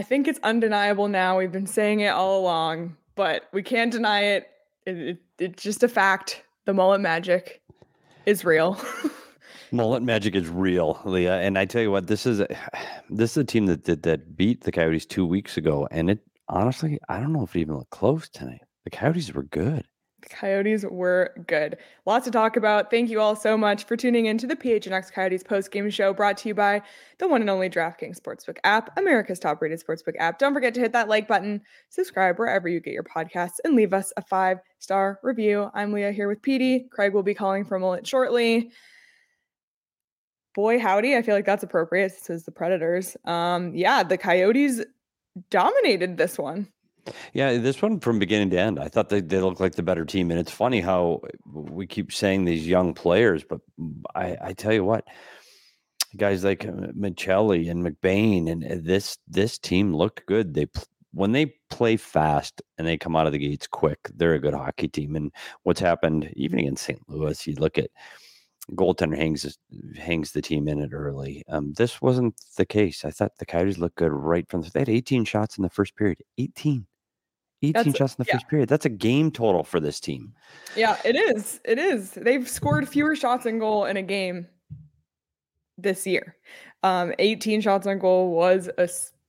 I think it's undeniable now. We've been saying it all along, but we can't deny it. it, it it's just a fact. The mullet magic is real. mullet magic is real, Leah. And I tell you what, this is a, this is a team that did that beat the Coyotes two weeks ago, and it honestly, I don't know if it even looked close tonight. The Coyotes were good. Coyotes were good. Lots to talk about. Thank you all so much for tuning in to the PHNX Coyotes post-game show brought to you by the one and only DraftKings Sportsbook app, America's top-rated sportsbook app. Don't forget to hit that like button, subscribe wherever you get your podcasts, and leave us a five-star review. I'm Leah here with Petey. Craig will be calling from it shortly. Boy, howdy. I feel like that's appropriate. Is the Predators. Um, yeah, the Coyotes dominated this one. Yeah, this one from beginning to end, I thought they, they looked like the better team. And it's funny how we keep saying these young players, but I, I tell you what, guys like uh, Maccelli and McBain and uh, this this team looked good. They when they play fast and they come out of the gates quick, they're a good hockey team. And what's happened even against St. Louis, you look at goaltender hangs hangs the team in it early. Um, this wasn't the case. I thought the Coyotes looked good right from the. They had 18 shots in the first period. 18. 18 That's, shots in the yeah. first period. That's a game total for this team. Yeah, it is. It is. They've scored fewer shots in goal in a game this year. Um, 18 shots on goal was a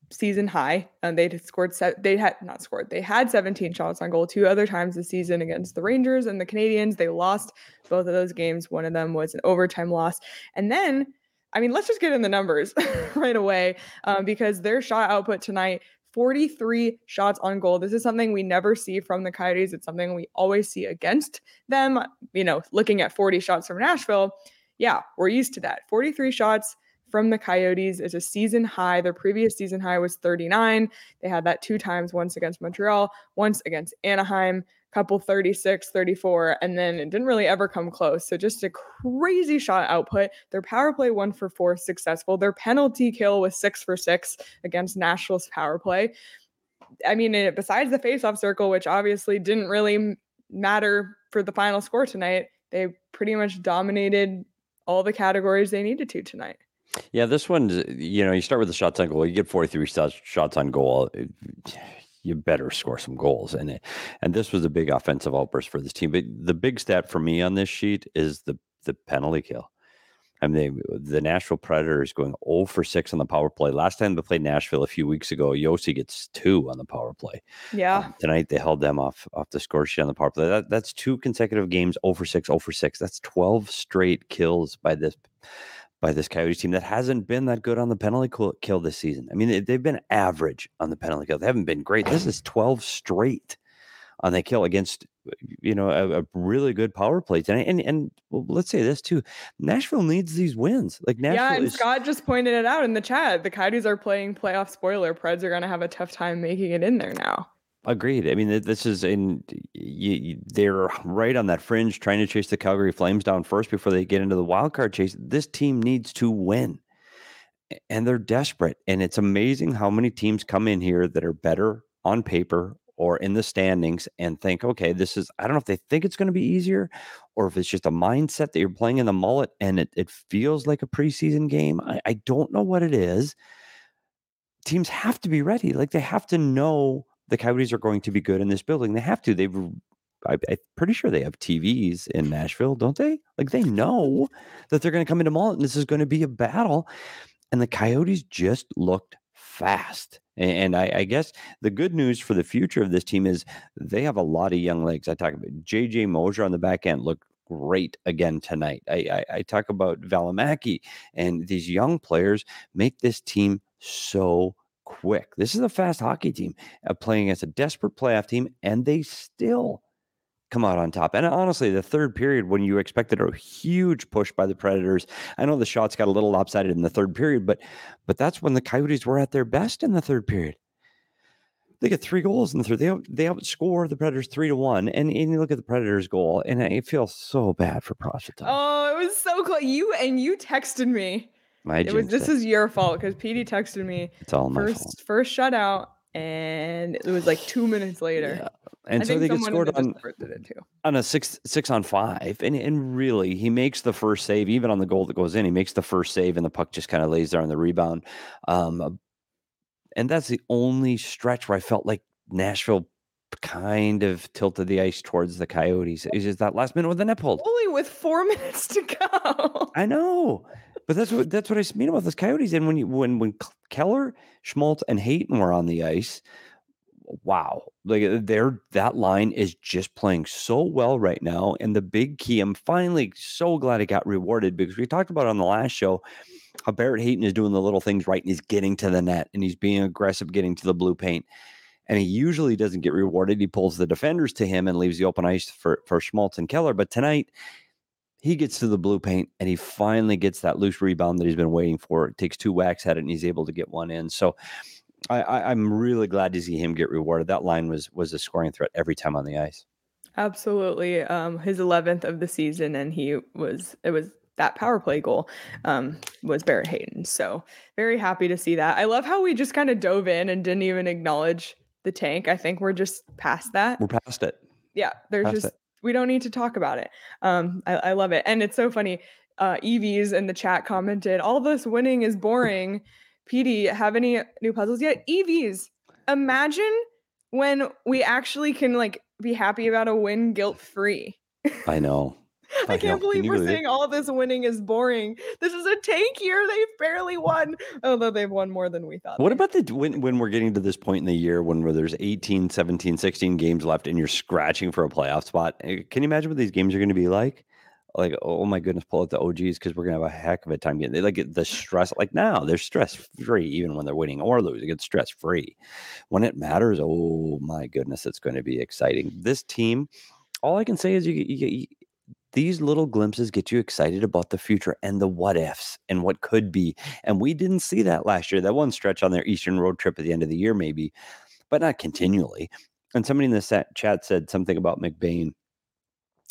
season high, and they scored. Se- they had not scored. They had 17 shots on goal two other times this season against the Rangers and the Canadiens. They lost both of those games. One of them was an overtime loss, and then. I mean, let's just get in the numbers right away um, because their shot output tonight 43 shots on goal. This is something we never see from the Coyotes. It's something we always see against them. You know, looking at 40 shots from Nashville, yeah, we're used to that. 43 shots from the Coyotes is a season high. Their previous season high was 39. They had that two times, once against Montreal, once against Anaheim couple 36, 34, and then it didn't really ever come close. So just a crazy shot output. Their power play one for four successful. Their penalty kill was six for six against Nashville's power play. I mean, besides the faceoff circle, which obviously didn't really matter for the final score tonight, they pretty much dominated all the categories they needed to tonight. Yeah, this one, you know, you start with the shots on goal. You get 43 shots on goal you better score some goals. And it, and this was a big offensive outburst for this team. But the big stat for me on this sheet is the the penalty kill. I mean, they, the Nashville Predators going 0 for 6 on the power play. Last time they played Nashville a few weeks ago, Josi gets two on the power play. Yeah. Um, tonight they held them off off the score sheet on the power play. That, that's two consecutive games 0 for 6, 0 for 6. That's 12 straight kills by this by this Coyotes team that hasn't been that good on the penalty kill this season. I mean, they've been average on the penalty kill. They haven't been great. This is 12 straight on the kill against you know a, a, really good power play tonight. And and well, let's say this too, Nashville needs these wins. Like Nashville yeah, and is, Scott just pointed it out in the chat. The Coyotes are playing playoff spoiler. Preds are going to have a tough time making it in there now. Agreed. I mean, this is in you, you, they're right on that fringe, trying to chase the Calgary Flames down first before they get into the wild card chase. This team needs to win, and they're desperate. And it's amazing how many teams come in here that are better on paper or in the standings and think, okay, this is. I don't know if they think it's going to be easier, or if it's just a mindset that you're playing in the mullet and it, it feels like a preseason game. I, I don't know what it is. Teams have to be ready. Like they have to know the Coyotes are going to be good in this building. They have to. They've I, am pretty sure they have TVs in Nashville, don't they? Like they know that they're going to come into Mullet and this is going to be a battle. And the Coyotes just looked fast. And, and I, I, guess the good news for the future of this team is they have a lot of young legs. I talk about JJ Moser on the back end looked great again tonight. I, I, I talk about Valimaki and these young players make this team so quick. This is a fast hockey team uh, playing against a desperate playoff team, and they still come out on top. And honestly, the third period, when you expected a huge push by the Predators, I know the shots got a little lopsided in the third period, but but that's when the Coyotes were at their best in the third period. They get three goals in the third. They they outscore the Predators three to one. And, and you look at the Predators' goal, and it feels so bad for Prosvetov. Oh, it was so close. You and you texted me my it was, this is your fault because PD texted me. It's all my first fault. first shutout, and it was like two minutes later. Yeah. And I so they get scored on, on a six six on five, and and really he makes the first save even on the goal that goes in. He makes the first save, and the puck just kind of lays there on the rebound. Um, And that's the only stretch where I felt like Nashville kind of tilted the ice towards the Coyotes. Is just that last minute with the net pulled. Only with four minutes to go. I know, but that's what that's what I mean about those Coyotes. And when you when when Keller, Schmaltz, and Hayton were on the ice, wow, like uh, they're that line is just playing so well right now. And the big key, I'm finally so glad it got rewarded because we talked about on the last show how Barrett Hayton is doing the little things right and he's getting to the net and he's being aggressive, getting to the blue paint. And he usually doesn't get rewarded. He pulls the defenders to him and leaves the open ice for, for Schmaltz and Keller. But tonight, he gets to the blue paint and he finally gets that loose rebound that he's been waiting for. It takes two whacks at it and he's able to get one in. So I, I, am really glad to see him get rewarded. That line was was a scoring threat every time on the ice. Absolutely, um, his 11th of the season, and he was it was that power play goal um, was Barrett Hayton. So very happy to see that. I love how we just kind of dove in and didn't even acknowledge the tank. I think we're just past that. We're past it. Yeah, there's past just it. We don't need to talk about it. Um, I, I love it, and it's so funny. Uh, Evie's in the chat commented, "All this winning is boring." PD, have any new puzzles yet? EVs. Imagine when we actually can like be happy about a win guilt free. I know. I, can't believe we're saying all this winning is boring. This is a tank year. They've barely won, although they've won more than we thought. What about the when, when we're getting to this point in the year when where there's 18, 17, 16 games left and you're scratching for a playoff spot? Eh, can you imagine what these games are going to be like? like, oh my goodness, pull out the OGs because we're gonna have a heck of a time getting. They like the stress. Like now, they're stress free even when they're winning or losing. It's stress free. When it matters, oh my goodness, it's going to be exciting. This team, all I can say is you, get you, you these little glimpses get you excited about the future and the what ifs and what could be. And we didn't see that last year. That one stretch on their Eastern road trip at the end of the year, maybe, but not continually. And somebody in the chat said something about McBain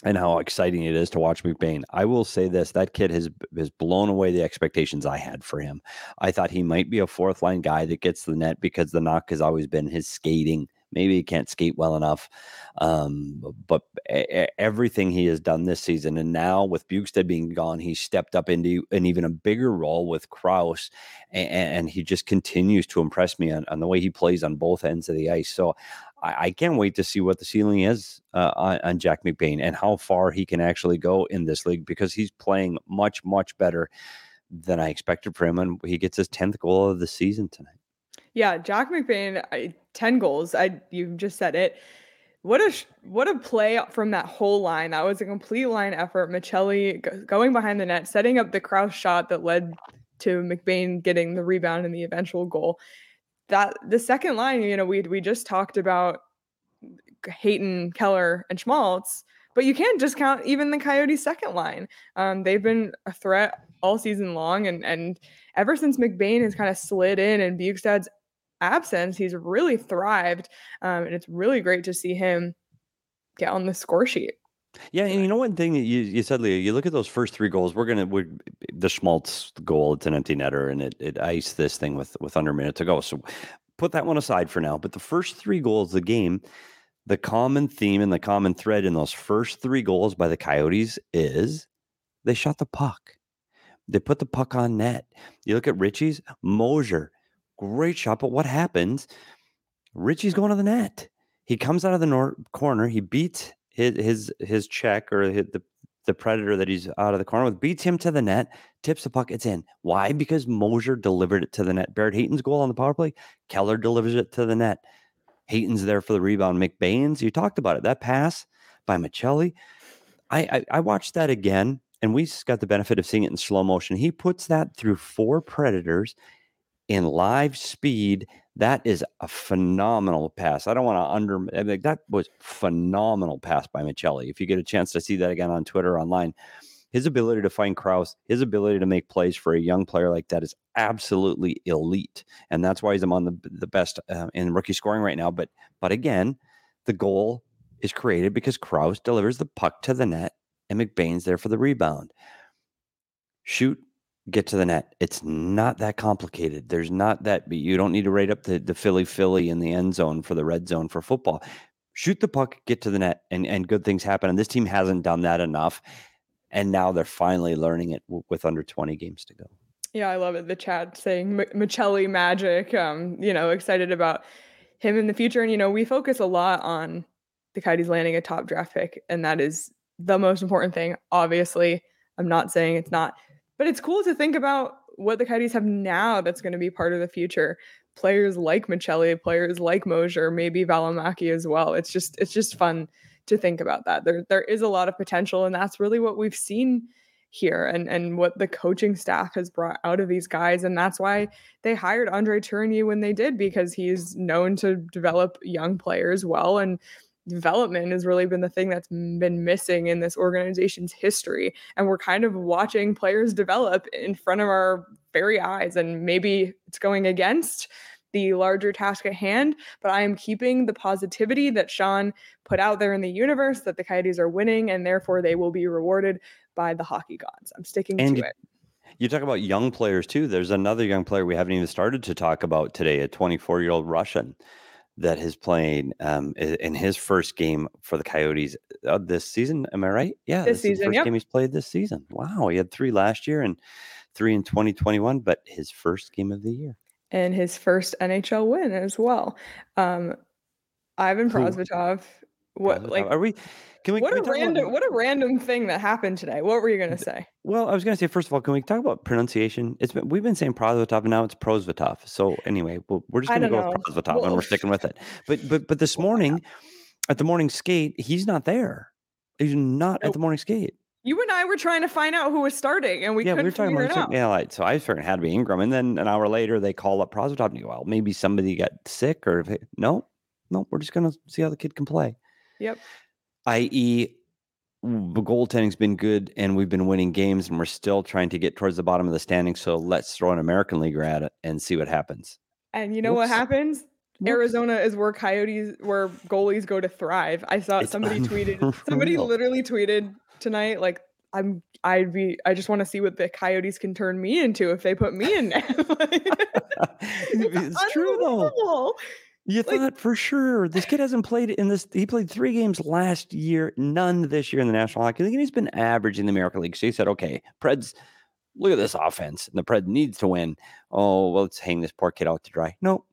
and how exciting it is to watch McBain. I will say this: that kid has has blown away the expectations I had for him. I thought he might be a fourth line guy that gets the net because the knock has always been his skating. Maybe he can't skate well enough, um, but everything he has done this season, and now with Bjugstad being gone, he stepped up into an even a bigger role with Crouse, and, and he just continues to impress me on, on the way he plays on both ends of the ice. So I, I can't wait to see what the ceiling is uh, on, on, Jack McBain and how far he can actually go in this league because he's playing much, much better than I expected for him. And he gets his 10th goal of the season tonight. Yeah, Jack McBain, I, 10 goals. I you just said it. What a what a play from that whole line. That was a complete line effort. Maccelli g- going behind the net, setting up the Crouse shot that led to McBain getting the rebound and the eventual goal that the second line, you know, we we just talked about Hayton, Keller, and Schmaltz, but you can't discount even the Coyotes' second line. Um, they've been a threat all season long, and and ever since McBain has kind of slid in and Bjugstad's absence, he's really thrived, um, and it's really great to see him get on the score sheet. Yeah, and you know one thing that you, you said, Leah, you look at those first three goals. We're gonna we the Schmaltz goal. It's an empty netter, and it it iced this thing with with under a minute to go. So put that one aside for now. But the first three goals of the game, the common theme and the common thread in those first three goals by the Coyotes is they shot the puck. They put the puck on net. You look at Ritchie's Moser, great shot. But what happens? Ritchie's going to the net. He comes out of the nor- corner. He beats his his his check or his, the the predator that he's out of the corner with beats him to the net, tips the puck, it's in. Why? Because Moser delivered it to the net. Barrett Hayton's goal on the power play, Keller delivers it to the net. Hayton's there for the rebound. McBain's, you talked about it. That pass by Maccelli. I, I, I watched that again, and we got the benefit of seeing it in slow motion. He puts that through four predators in live speed that is a phenomenal pass. I don't want to under I mean, that was phenomenal pass by Maccelli. If you get a chance to see that again on Twitter online, his ability to find Crouse, his ability to make plays for a young player like that is absolutely elite, and that's why he's among the the best uh, in rookie scoring right now. But but again, the goal is created because Crouse delivers the puck to the net, and McBain's there for the rebound. Shoot get to the net. It's not that complicated. There's not that you don't need to rate up the, the Philly Philly in the end zone for the red zone for football. Shoot the puck, get to the net, and, and good things happen. And this team hasn't done that enough. And now they're finally learning it w- with under 20 games to go. Yeah, I love it. The chat saying M- Maccelli magic. Um, you know, excited about him in the future. And you know, we focus a lot on the Coyotes landing a top draft pick, and that is the most important thing. Obviously, I'm not saying it's not, but it's cool to think about what the Coyotes have now that's going to be part of the future. Players like Maccelli, players like Moser, maybe Valimaki as well. It's just it's just fun to think about that. There there is a lot of potential, and that's really what we've seen here and and what the coaching staff has brought out of these guys and that's why they hired Andre Tourigny when they did because he's known to develop young players well and development has really been the thing that's been missing in this organization's history and we're kind of watching players develop in front of our very eyes and maybe it's going against the larger task at hand, but I am keeping the positivity that Sean put out there in the universe that the Coyotes are winning and therefore they will be rewarded by the hockey gods. I'm sticking and to it. You talk about young players too. There's another young player we haven't even started to talk about today, a 24 year old Russian that has played um, in his first game for the Coyotes uh, this season. Am I right? Yeah, this, this season. first yep. game he's played this season. Wow, he had three last year and three in 2021, but his first game of the year and his first NHL win as well. Um, Ivan Prosvetov. What like are we? Can we? What can a random! About, what a random thing that happened today. What were you going to say? Well, I was going to say first of all, can we talk about pronunciation? It's been we've been saying Prosvetov, and now it's Prosvetov. So anyway, well, we're just going to go know. with Prosvetov, well, and we're sticking with it. But but but this morning, at the morning skate, he's not there. He's not nope. at the morning skate. You and I were trying to find out who was starting, and we yeah, we were talking about out. Yeah, like, so I figured had to be Ingram, and then an hour later they call up Prosvetov, and go, well, maybe somebody got sick, or no, no, we're just going to see how the kid can play. Yep i.e., the goaltending's been good and we've been winning games and we're still trying to get towards the bottom of the standing. So let's throw an American League at it and see what happens. And you know Whoops. what happens? Whoops. Arizona is where coyotes, where goalies go to thrive. I saw it's somebody tweeted, somebody literally tweeted tonight, like, I'm, I'd be, I just want to see what the coyotes can turn me into if they put me in there. it's, it's true though. You like, thought for sure this kid hasn't played in this. He played three games last year, none this year in the National Hockey League, and he's been average in the American League. So he said, "Okay, Preds, look at this offense, and the Preds needs to win. Oh, well, let's hang this poor kid out to dry." No,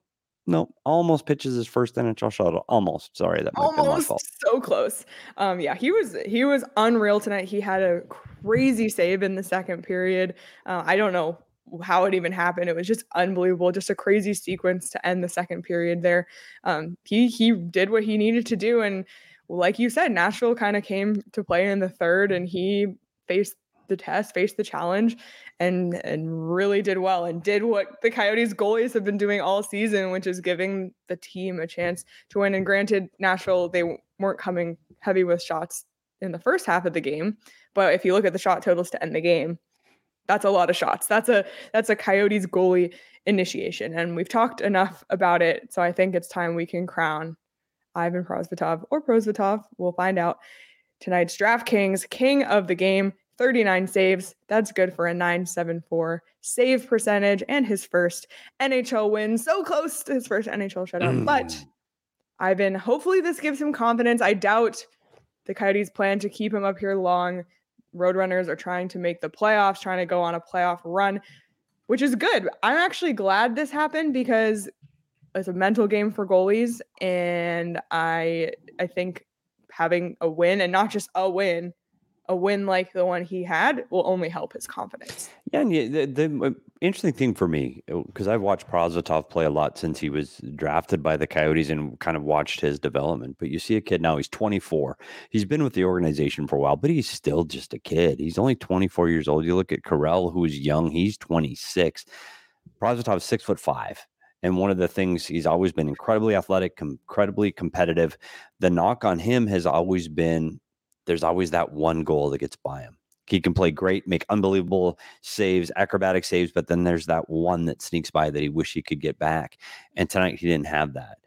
no, almost pitches his first NHL shot. Almost. Sorry, that might almost so close. Um, yeah, he was he was unreal tonight. He had a crazy save in the second period. Uh, I don't know how it even happened. It was just unbelievable, just a crazy sequence to end the second period there. Um, he he did what he needed to do, and like you said, Nashville kind of came to play in the third, and he faced the test, faced the challenge, and and really did well, and did what the Coyotes goalies have been doing all season, which is giving the team a chance to win. And granted, Nashville they weren't coming heavy with shots in the first half of the game, but if you look at the shot totals to end the game, that's a lot of shots. That's a that's a Coyotes goalie initiation, and we've talked enough about it. So I think it's time we can crown Ivan Prosvetov or Prosvetov. We'll find out tonight's DraftKings king of the game. 39 saves. That's good for a 974 save percentage and his first NHL win. So close to his first NHL shutout. Mm. But Ivan, hopefully this gives him confidence. I doubt the Coyotes plan to keep him up here long. Roadrunners are trying to make the playoffs, trying to go on a playoff run, which is good. I'm actually glad this happened because it's a mental game for goalies, and I I think having a win and not just a win a win like the one he had will only help his confidence. Yeah, and the, the interesting thing for me, because uh, I've watched Prosvetov play a lot since he was drafted by the Coyotes and kind of watched his development. But you see a kid now; he's 24. He's been with the organization for a while, but he's still just a kid. He's only 24 years old. You look at Karel, who's young; he's 26. Prosvetov is six foot five. And one of the things he's always been incredibly athletic, incredibly competitive. The knock on him has always been there's always that one goal that gets by him. He can play great, make unbelievable saves, acrobatic saves, but then there's that one that sneaks by that he wish he could get back. And tonight he didn't have that.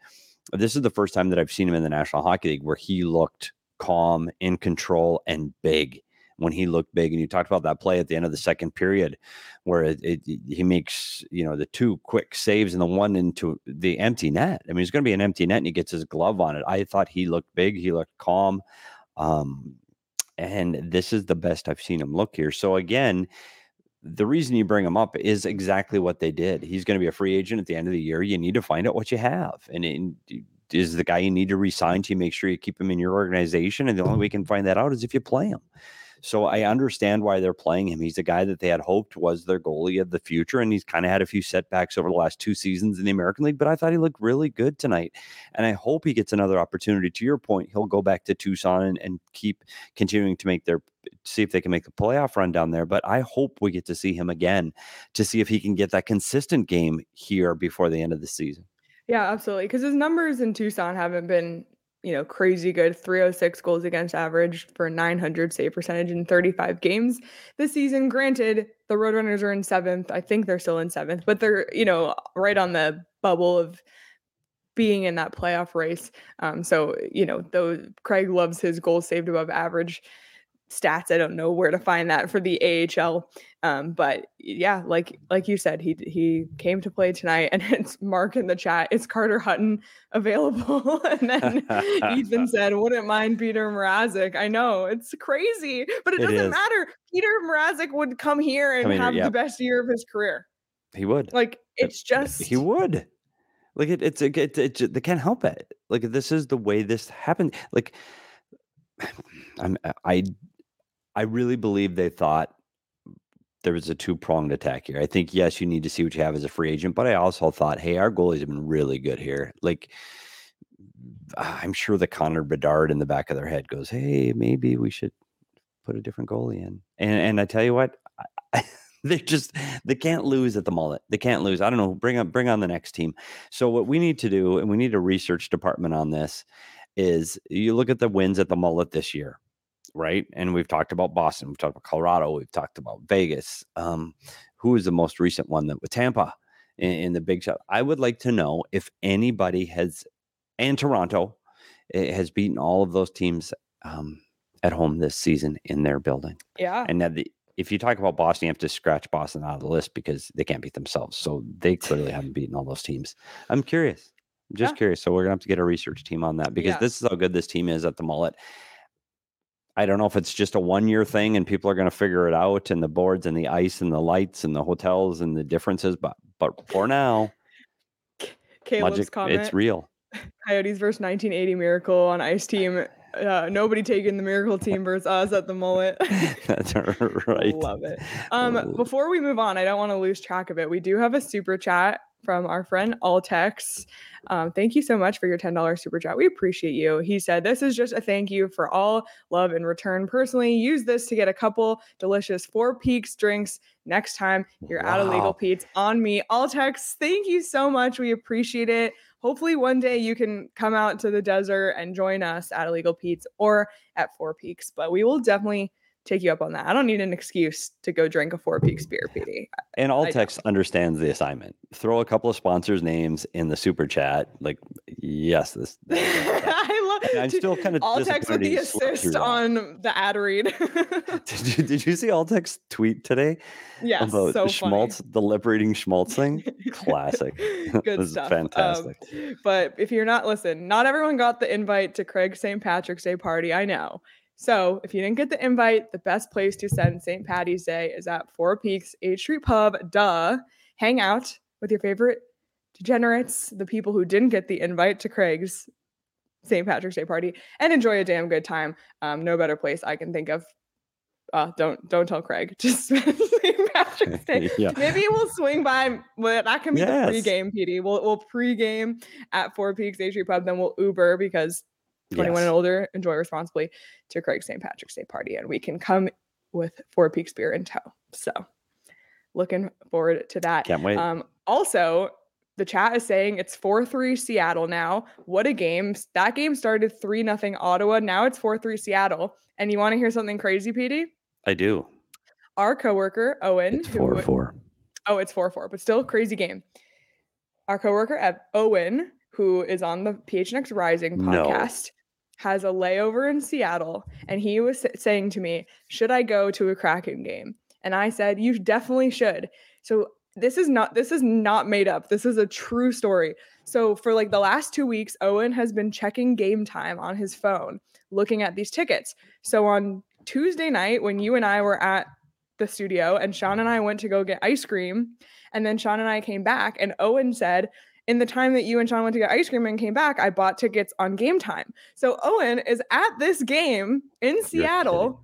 This is the first time that I've seen him in the National Hockey League where he looked calm, in control, and big when he looked big. And you talked about that play at the end of the second period where it, it, he makes, you know, the two quick saves and the one into the empty net. I mean, it's going to be an empty net and he gets his glove on it. I thought he looked big. He looked calm. Um, and this is the best I've seen him look here. So again, the reason you bring him up is exactly what they did. He's going to be a free agent at the end of the year. You need to find out what you have. And is the guy you need to resign to make sure you keep him in your organization. And the only way you can find that out is if you play him. So I understand why they're playing him. He's a guy that they had hoped was their goalie of the future, and he's kind of had a few setbacks over the last two seasons in the American League. But I thought he looked really good tonight, and I hope he gets another opportunity. To your point, he'll go back to Tucson and, and keep continuing to make their see if they can make the playoff run down there. But I hope we get to see him again to see if he can get that consistent game here before the end of the season. Yeah, absolutely. Because his numbers in Tucson haven't been you know, crazy good 306 goals against average for 900 save percentage in 35 games this season. Granted, the Roadrunners are in seventh. I think they're still in seventh, but they're, you know, right on the bubble of being in that playoff race. Um, so, you know, though Craig loves his goals saved above average stats. I don't know where to find that for the AHL. Um, but yeah, like like you said, he he came to play tonight, and it's Mark in the chat. It's Carter Hutton available, and then Ethan said, "Wouldn't mind Peter Mrazek." I know it's crazy, but it, it doesn't is. matter. Peter Mrazek would come here and have the best year of his career. He would. Like it's just he would. Like it, it's it, it, it, they can't help it. Like this is the way this happened. Like I'm I I really believe they thought there was a two pronged attack here. I think yes, you need to see what you have as a free agent, but I also thought, hey, our goalies have been really good here. Like I'm sure the Connor Bedard in the back of their head goes, hey, maybe we should put a different goalie in. And and I tell you what, I, they just they can't lose at the mullet. They can't lose. I don't know. Bring up bring on the next team. So what we need to do, and we need a research department on this, is you look at the wins at the mullet this year right? And we've talked about Boston, we've talked about Colorado, we've talked about Vegas. Um, who is the most recent one that with Tampa in, in, the big shot? I would like to know if anybody has, and Toronto eh, has beaten all of those teams um, at home this season in their building. Yeah. And that the, if you talk about Boston, you have to scratch Boston out of the list because they can't beat themselves. So they clearly haven't beaten all those teams. I'm curious. I'm just yeah. curious. So we're gonna have to get a research team on that because yeah. this is how good this team is at the mullet. I don't know if it's just a one year thing and people are going to figure it out and the boards and the ice and the lights and the hotels and the differences. But but for now, Caleb's comment, it's real. Coyotes versus 1980 Miracle on Ice Team. Uh, nobody taking the Miracle Team versus us at the mullet. That's right. Love it. Um, before we move on, I don't want to lose track of it. We do have a super chat from our friend Altex. Um, thank you so much for your $10 super chat. We appreciate you. He said, This is just a thank you for all love in return. Personally, use this to get a couple delicious Four Peaks drinks next time you're wow. out of Legal Pete's on me. Altex, thank you so much. We appreciate it. Hopefully, one day you can come out to the desert and join us at Illegal Pete's or at Four Peaks, but we will definitely take you up on that. I don't need an excuse to go drink a Four Peaks beer, PD. And Altex understands the assignment. Throw a couple of sponsors' names in the super chat. Like, yes, this. I love. It. I'm still kind of Altex with the assist on the ad read. did you Did you see Altex tweet today? Yeah, about so Schmaltz, funny. the liberating Schmaltz thing. Classic. Good stuff. Fantastic. Um, but if you're not listen, not everyone got the invite to Craig's St. Patrick's Day party. I know. So if you didn't get the invite, the best place to send St. Patty's Day is at Four Peaks 8th Street Pub. Duh. Hang out with your favorite degenerates, the people who didn't get the invite to Craig's St. Patrick's Day party, and enjoy a damn good time. Um, no better place I can think of. Uh, don't don't tell Craig. Just St. Patrick's Day. yeah. Maybe we'll swing by. Well, that can be yes. the pregame, PD. We'll we'll pregame at Four Peaks 8th Street Pub. Then we'll Uber because 21 yes. and older, enjoy responsibly to Craig St. Patrick's Day party. And we can come with Four Peaks beer in tow. So looking forward to that. Can't wait. Um, also, the chat is saying it's 4-3 Seattle now. What a game. That game started 3 nothing Ottawa. Now it's 4-3 Seattle. And you want to hear something crazy, PD? I do. Our coworker, Owen. It's 4-4. Oh, it's 4-4, but still crazy game. Our coworker, Owen, who is on the PHNX Rising podcast, no has a layover in Seattle and he was saying to me, "Should I go to a Kraken game?" And I said, "You definitely should." So this is not this is not made up. This is a true story. So for like the last 2 weeks, Owen has been checking game time on his phone, looking at these tickets. So on Tuesday night when you and I were at the studio and Sean and I went to go get ice cream. And then Sean and I came back, and Owen said, in the time that you and Sean went to get ice cream and came back, I bought tickets on game time. So Owen is at this game in Seattle,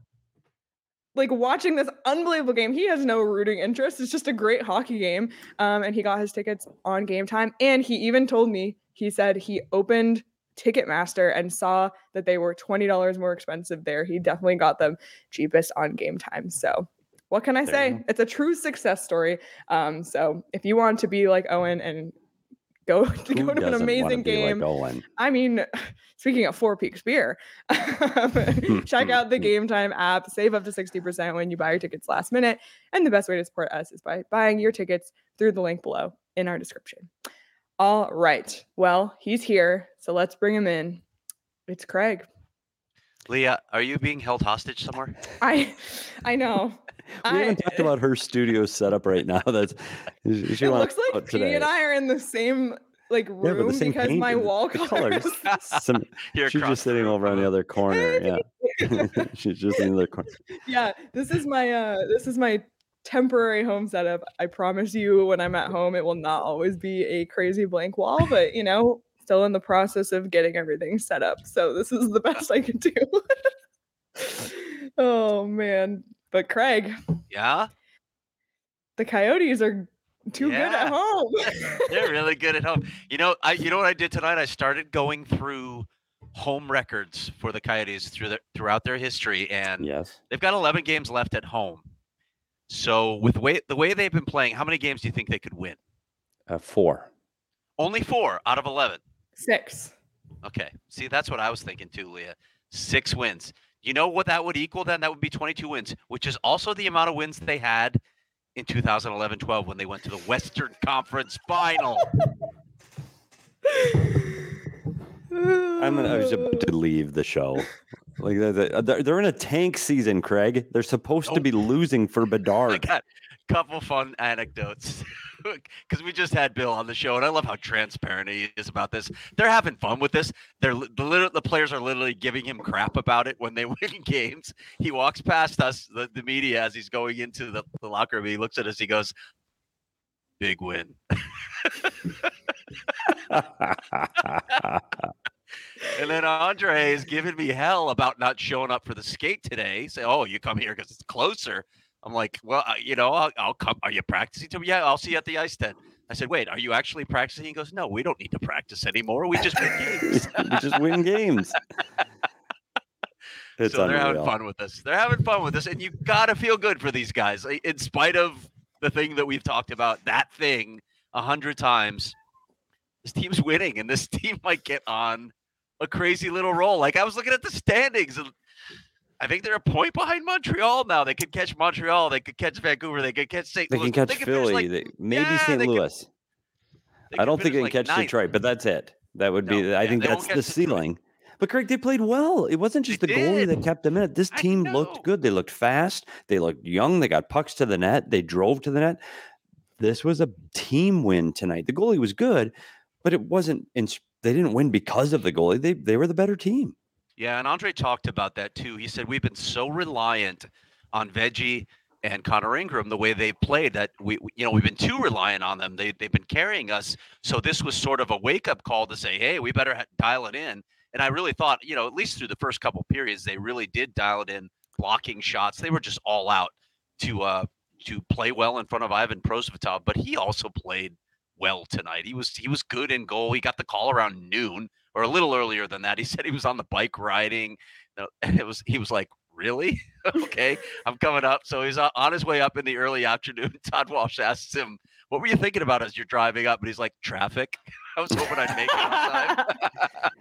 like watching this unbelievable game. He has no rooting interest. It's just a great hockey game. Um, and he got his tickets on game time. And he even told me, he said he opened Ticketmaster and saw that they were $20 more expensive there. He definitely got them cheapest on game time. So what can I there say? It's a true success story. Um, so if you want to be like Owen and go to go to an amazing game. Like I mean, speaking of Four Peaks beer, um, check out the Game Time app. Save up to 60% when you buy your tickets last minute. And the best way to support us is by buying your tickets through the link below in our description. All right. Well, he's here. So let's bring him in. It's Craig. Leah, are you being held hostage somewhere? I I know. We I, haven't talked about her studio setup right now. That's she it looks like Petey and I are in the same like room yeah, because my wall colors. Some, she's just sitting over on the other corner. Yeah, she's just in the other corner. Yeah, this is my uh this is my temporary home setup. I promise you, when I'm at home, it will not always be a crazy blank wall, but you know, still in the process of getting everything set up. So this is the best I can do. oh man. But Craig. Yeah. The Coyotes are too yeah. good at home. They're really good at home. You know, I you know what I did tonight? I started going through home records for the Coyotes through the, throughout their history, and yes, they've got 11 games left at home. So with way the way they've been playing, how many games do you think they could win? Uh, four. Only four out of 11. Six. Okay. See, that's what I was thinking too, Leah. Six wins. You know what that would equal then? That would be 22 wins, which is also the amount of wins they had in 2011 12 when they went to the Western Conference final. I'm I was about to leave the show. Like they're, they're in a tank season, Craig. They're supposed to oh. be losing for Bedard. I got a couple fun anecdotes because we just had Bill on the show, and I love how transparent he is about this. They're having fun with this. They're the, the players are literally giving him crap about it when they win games. He walks past us, the, the media, as he's going into the, the locker room. He looks at us. He goes, "Big win." and then Andre is giving me hell about not showing up for the skate today. Say, "Oh, you come here because it's closer." I'm like, well, uh, you know, I'll, I'll, come. Are you practicing? To me? yeah, I'll see you at the ice then. I said, wait, are you actually practicing? He goes, no, we don't need to practice anymore. We just win games. we just win games. It's so they're having fun with us. They're having fun with us, and you gotta feel good for these guys, in spite of the thing that we've talked about. That thing a hundred times. This team's winning, and this team might get on a crazy little roll. Like I was looking at the standings, and I think they're a point behind Montreal now. They could catch Montreal. They could catch Vancouver. They could catch St. They Louis. Can catch they Philly. Like, they, maybe yeah, St. Louis. Could, I don't think they can like catch ninth. Detroit, but that's it. That would no, be. I yeah, think that's the ceiling. But Craig, they played well. It wasn't just they the goalie that kept them in it. This team looked good. They looked fast. They looked young. They got pucks to the net. They drove to the net. This was a team win tonight. The goalie was good, but it wasn't. In, they didn't win because of the goalie. They they were the better team. Yeah, and Andre talked about that too. He said we've been so reliant on Veggie and Connor Ingram the way they played that we you know we've been too reliant on them. They they've been carrying us. So this was sort of a wake up call to say, hey, we better dial it in. And I really thought, you know, at least through the first couple periods, they really did dial it in, blocking shots. They were just all out to uh to play well in front of Ivan Prosvetov, but he also played well tonight. He was he was good in goal. He got the call around noon or a little earlier than that. He said he was on the bike riding, uh, and it was he was like, "Really? okay, I'm coming up." So he's uh, on his way up in the early afternoon. Todd Walsh asks him, "What were you thinking about as you're driving up?" And he's like, "Traffic. I was hoping I'd make it on time."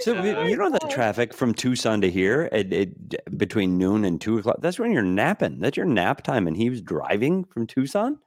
so you know that traffic from Tucson to here at, at, between noon and two o'clock. That's when you're napping. That's your nap time, and he was driving from Tucson.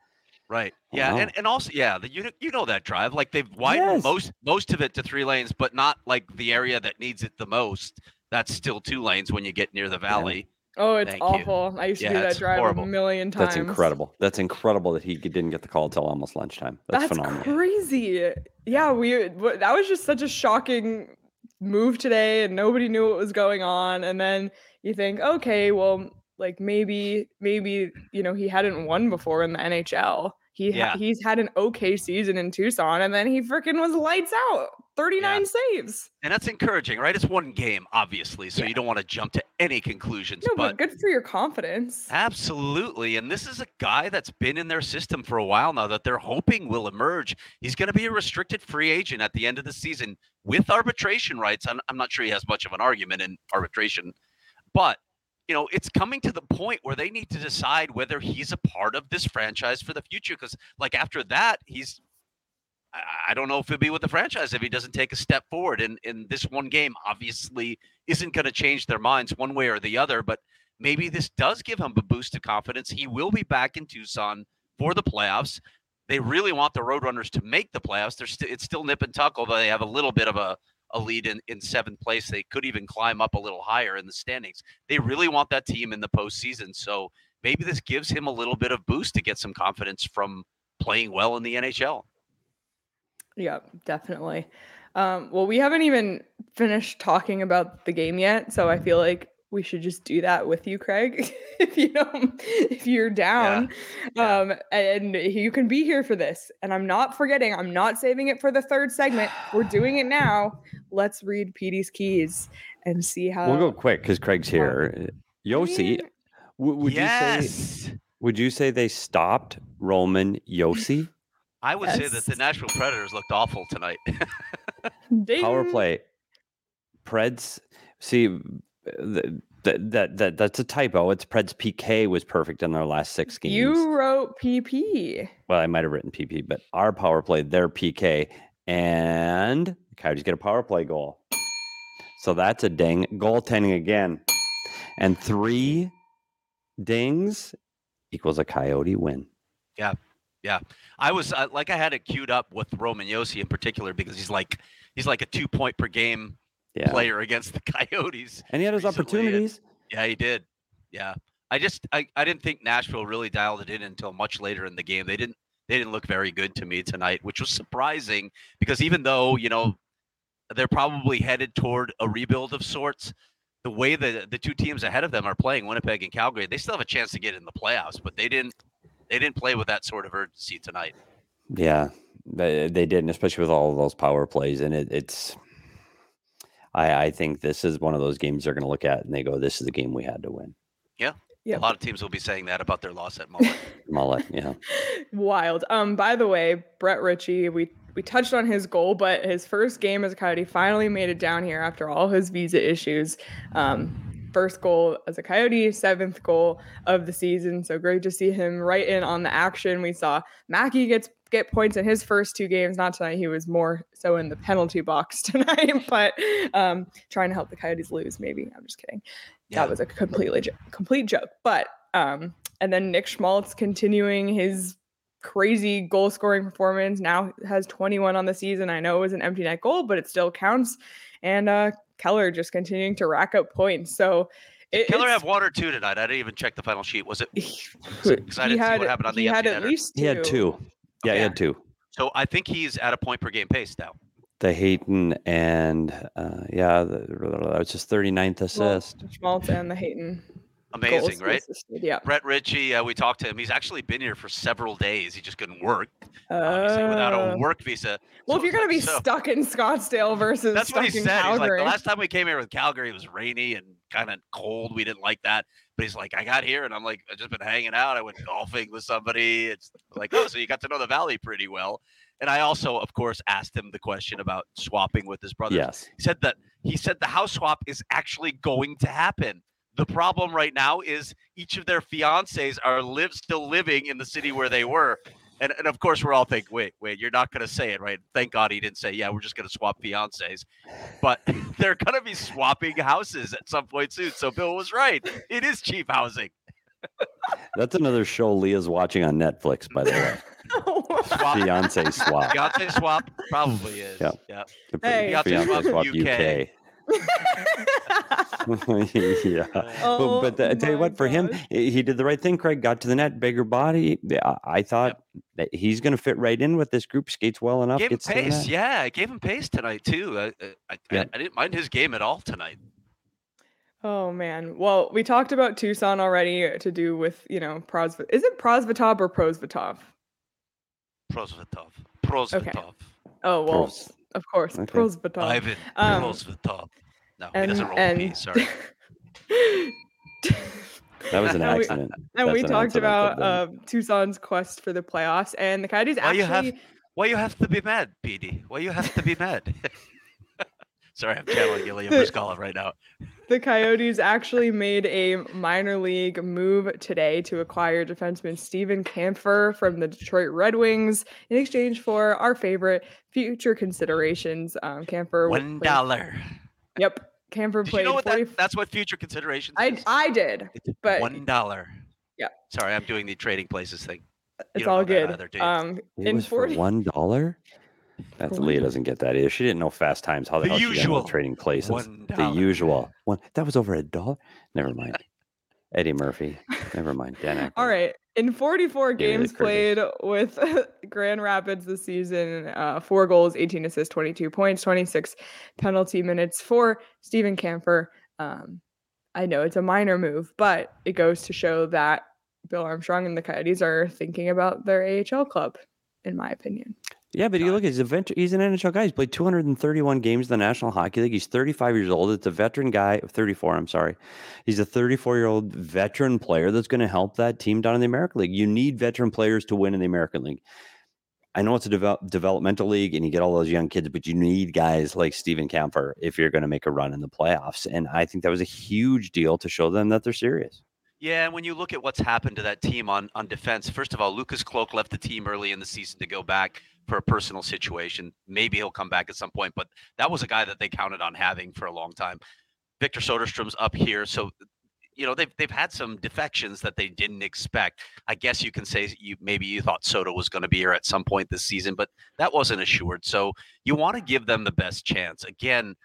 Right. Oh, yeah, wow. and, and also yeah, the you you know that drive like they've widened yes. most most of it to three lanes, but not like the area that needs it the most. That's still two lanes when you get near the valley. Oh, it's Thank awful. You. I used to yeah, do that drive horrible. a million times. That's incredible. That's incredible that he didn't get the call until almost lunchtime. That's, That's phenomenal. crazy. Yeah, we that was just such a shocking move today, and nobody knew what was going on. And then you think, okay, well, like maybe maybe you know he hadn't won before in the NHL. He Yeah. ha- he's had an okay season in Tucson, and then he freaking was lights out, thirty nine saves. And that's encouraging, right? It's one game, obviously, so Yeah. you don't want to jump to any conclusions. No, but but good for your confidence. Absolutely. And this is a guy that's been in their system for a while now that they're hoping will emerge. He's going to be a restricted free agent at the end of the season with arbitration rights. I'm, I'm not sure he has much of an argument in arbitration, but you know, it's coming to the point where they need to decide whether he's a part of this franchise for the future. Because, like, after that, he's I- don't know if he'll be with the franchise if he doesn't take a step forward. And in this one game, obviously, isn't going to change their minds one way or the other. But maybe this does give him a boost of confidence. He will be back in Tucson for the playoffs. They really want the Roadrunners to make the playoffs. They're st- it's still nip and tuck, although they have a little bit of a, a lead in, in seventh place. They could even climb up a little higher in the standings. They really want that team in the postseason. So maybe this gives him a little bit of boost to get some confidence from playing well in the NHL. Yeah, definitely. Um, well, we haven't even finished talking about the game yet, so I feel like we should just do that with you, Craig, if you don't, if you're down. yeah. Um, and you can be here for this. And I'm not forgetting, I'm not saving it for the third segment. We're doing it now. Let's read Petey's keys and see how. We'll go quick because Craig's here. Josi, mean, w- would you say yes. would you say they stopped Roman Josi? I would say that the Nashville Predators looked awful tonight. Power play. Preds. See, th- that that that that's a typo. It's Preds PK was perfect in their last six games. You wrote PP. well, I might have written PP, but our power play, their PK, and the Coyotes get a power play goal. So that's a ding. Goaltending again, and three dings equals a Coyote win. Yeah, yeah. I was uh, like I had it queued up with Roman Josi in particular because he's like he's like a two point per game Yeah, player against the Coyotes. and he had his recently, opportunities. Yeah, he did. Yeah. I just I, I didn't think Nashville really dialed it in until much later in the game. They didn't they didn't look very good to me tonight, which was surprising because even though, you know, they're probably headed toward a rebuild of sorts, the way the the two teams ahead of them are playing, Winnipeg and Calgary, they still have a chance to get in the playoffs, but they didn't they didn't play with that sort of urgency tonight. Yeah, they, they didn't, especially with all of those power plays. And it, it's, I, I think this is one of those games they're going to look at and they go, "This is the game we had to win." Yeah, yeah. A lot of teams will be saying that about their loss at Mullet. Mullet, yeah, Wild. Um, by the way, Brett Ritchie, we we touched on his goal, but his first game as a Coyote finally made it down here after all his visa issues. Um, first goal as a Coyote, seventh goal of the season. So great to see him right in on the action. We saw Mackey gets get points in his first two games. Not tonight. He was more so in the penalty box tonight, but um, trying to help the Coyotes lose. Maybe I'm just kidding Yeah. that was a completely jo- complete joke. But um, and then Nick Schmaltz continuing his crazy goal scoring performance. Now has 21 on the season. I know it was an empty net goal, but it still counts. And uh, Keller just continuing to rack up points. So it, Keller it's- have one or two tonight. I didn't even check the final sheet. Was it? Because I didn't see what happened on the. he the had at netter. least two. he had two. Yeah, he had two. So I think he's at a point per game pace now. The Hayton and uh, yeah, the, that was his 39th Well, assist. Schmaltz and the Hayton. Amazing, goals right? assisted, Yeah. Brett Ritchie, uh, we talked to him. He's actually been here for several days. He just couldn't work, obviously, without Uh, a work visa. well, So if you're it's gonna be so- stuck in Scottsdale versus That's stuck what he in said. He's like, the last time we came here with Calgary, it was rainy and kind of cold. We didn't like that. But he's like, I got here and I'm like, I've just been hanging out. I went golfing with somebody. It's like, oh, so you got to know the valley pretty well. And I also, of course, asked him the question about swapping with his brother. Yes. He said that he said the house swap is actually going to happen. The problem right now is each of their fiancés are live still living in the city where they were. And, and of course, we're all thinking, wait, wait, you're not going to say it, right? Thank God he didn't say, yeah, we're just going to swap fiancés. But they're going to be swapping houses at some point soon. So Bill was right. It is cheap housing. That's another show Leah's watching on Netflix, by the way. Swap. Fiance swap. Fiancé swap probably is. Yeah. yeah. Hey. Fiancé swap swap UK. yeah. Oh but, but I tell you what, for him, gosh. he he did the right thing. Craig got to the net, bigger body. Yeah, I thought that he's going to fit right in with this group. Skates well enough. Gave him Gets to the pace. Yeah, I gave him pace tonight too. I, I, I, Yeah. I didn't mind his game at all tonight. Oh man. Well, we talked about Tucson already to do with, you know, Pros is it Prosvetov or Prosvetov? Prosvetov. Prosvetov. Oh well, Pros- of course, Okay. Prosvetov. Ivan Um, Prosvetov. No, he doesn't roll and- a P. Sorry. That was an accident. And That's we an talked about uh, Tucson's quest for the playoffs, and the Coyotes Why you have- Why you have to be mad, PD? Why you have to be mad? Sorry, I'm channeling Ilya The- Bryzgalov right now. The Coyotes actually made a minor league move today to acquire defenseman Steven Kampfer from the Detroit Red Wings in exchange for our favorite future considerations. Um, Kampfer. One. Yep. Kampfer Did played you know what 40 that, that's what future considerations I, is? I did, but one dollar. Yeah. Sorry, I'm doing the trading places thing. it's all good. either, um, It in was 40 for one dollar. That's Leah doesn't get that either. She didn't know fast times. How the, The hell she got usual trading places? One the usual one. That was over a dollar. Never mind. Eddie Murphy. Never mind. Dan All Aykroyd. right. In 44 Give games Curtis. played with Grand Rapids this season, uh, four goals, 18 assists, 22 points, 26 penalty minutes for Steven Kampfer. Um, I know it's a minor move, but it goes to show that Bill Armstrong and the Coyotes are thinking about their AHL club, in my opinion. Yeah, but you look, he's a vet- he's an NHL guy. He's played 231 games in the National Hockey League. He's 35 years old. It's a veteran guy, 34, I'm sorry. He's a 34 year old veteran player that's going to help that team down in the American League. You need veteran players to win in the American League. I know it's a devel- developmental league and you get all those young kids, but you need guys like Steven Kampfer if you're going to make a run in the playoffs. And I think that was a huge deal to show them that they're serious. Yeah, and when you look at what's happened to that team on on defense, first of all, Lucas Cloak left the team early in the season to go back for a personal situation. Maybe he'll come back at some point, but that was a guy that they counted on having for a long time. Victor Soderstrom's up here, so you know they've they've had some defections that they didn't expect. I guess you can say you maybe you thought Soda was going to be here at some point this season, but that wasn't assured. So you want to give them the best chance. Again,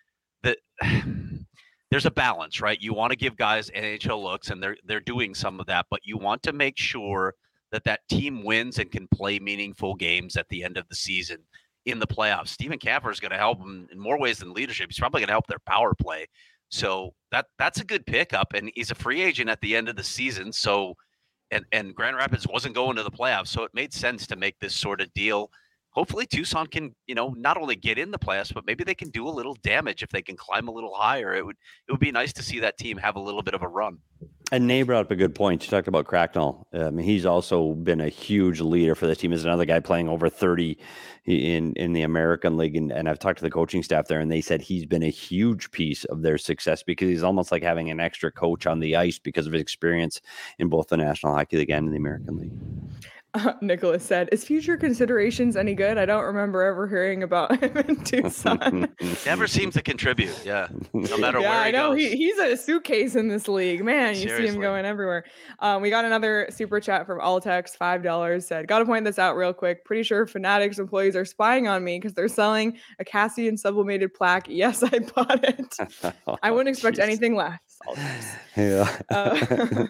the there's a balance, right? You want to give guys NHL looks, and they're they're doing some of that, but you want to make sure that that team wins and can play meaningful games at the end of the season in the playoffs. Steven Kampfer is going to help them in more ways than leadership. He's probably going to help their power play. So that that's a good pickup, and he's a free agent at the end of the season. So, and and Grand Rapids wasn't going to the playoffs, so it made sense to make this sort of deal. Hopefully, Tucson can you know not only get in the playoffs, but maybe they can do a little damage if they can climb a little higher. It would it would be nice to see that team have a little bit of a run. And Nate brought up a good point. You talked about Cracknell. Um, he's also been a huge leader for this team. Is another guy playing over thirty in in the American League, and, and I've talked to the coaching staff there, and they said he's been a huge piece of their success because he's almost like having an extra coach on the ice because of his experience in both the National Hockey League and the American League. Nicholas said, "Is future considerations any good? I don't remember ever hearing about him in Tucson." Never seems to contribute. Yeah, no matter yeah, where I know he, he's a suitcase in this league. Man, you see him going everywhere. Um, we got another super chat from Altex, five dollars. Said, "Got to point this out real quick. Pretty sure Fanatics employees are spying on me because they're selling a Cassian sublimated plaque. Yes, I bought it. I wouldn't expect Jeez. anything less." Altex. Yeah, Uh,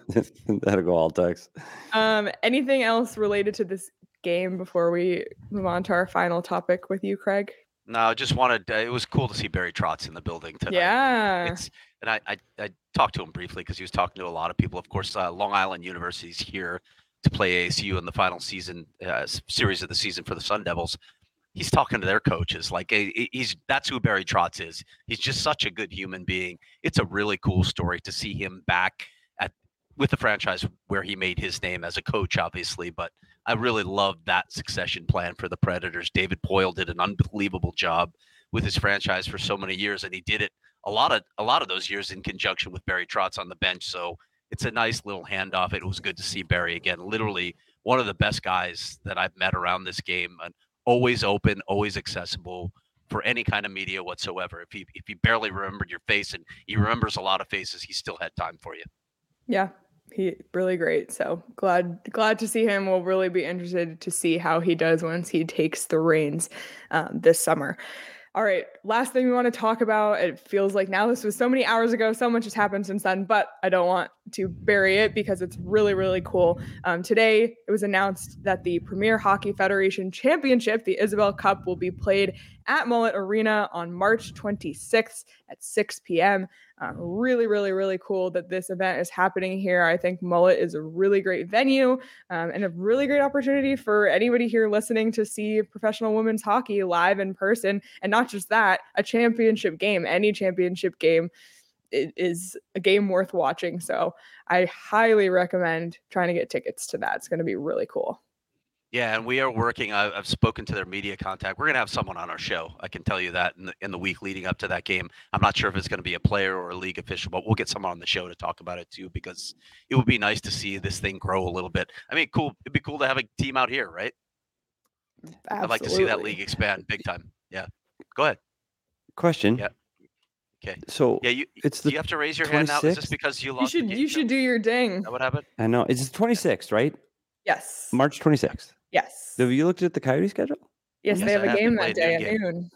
that'll go all text. Um, anything else related to this game before we move on to our final topic with you, Craig? No, I just wanted. Uh, it was cool to see Barry Trotz in the building tonight. Yeah. It's and I I, I talked to him briefly because he was talking to a lot of people. Of course, uh, Long Island University's here to play ASU in the final season uh, series of the season for the Sun Devils. He's talking to their coaches like eh, eh, he's that's who Barry Trotz is. He's just such a good human being. It's a really cool story to see him back at with the franchise where he made his name as a coach, obviously, but I really loved that succession plan for the Predators. David Poile did an unbelievable job with his franchise for so many years, and he did it a lot of a lot of those years in conjunction with Barry Trotz on the bench. So it's a nice little handoff. It was good to see Barry again. Literally one of the best guys that I've met around this game, and always open, always accessible for any kind of media whatsoever. If he if he barely remembered your face, and he remembers a lot of faces, he still had time for you. Yeah, he really great. So glad glad to see him. We'll really be interested to see how he does once he takes the reins um, this summer. All right, last thing we want to talk about. It feels like now this was so many hours ago. So much has happened since then, but I don't want to bury it because it's really really cool. Um, today it was announced that the Premier Hockey Federation Championship, the Isobel Cup, will be played at Mullett Arena on March 26th at 6 p.m. Uh, really, really, really cool that this event is happening here. I think Mullett is a really great venue um, and a really great opportunity for anybody here listening to see professional women's hockey live in person. And not just that, a championship game, any championship game is a game worth watching. So I highly recommend trying to get tickets to that. It's going to be really cool. Yeah, and we are working. I- I've spoken to their media contact. We're gonna have someone on our show. I can tell you that in the, in the week leading up to that game. I'm not sure if it's gonna be a player or a league official, but we'll get someone on the show to talk about it too, because it would be nice to see this thing grow a little bit. I mean, cool. It'd be cool to have a team out here, right? Absolutely. I'd like to see that league expand big time. Yeah. Go ahead. Question. Yeah. Okay. So Yeah, you it's do the you have to raise your hand now. Is this because you You lost? the should game you show? should do your Is ding. that what happened? I know it's the 26th, right? Yes. March 26th. Yes. Have you looked at the Coyote schedule? Yes, Yes, they have I a have. They game play that a day noon at game. noon.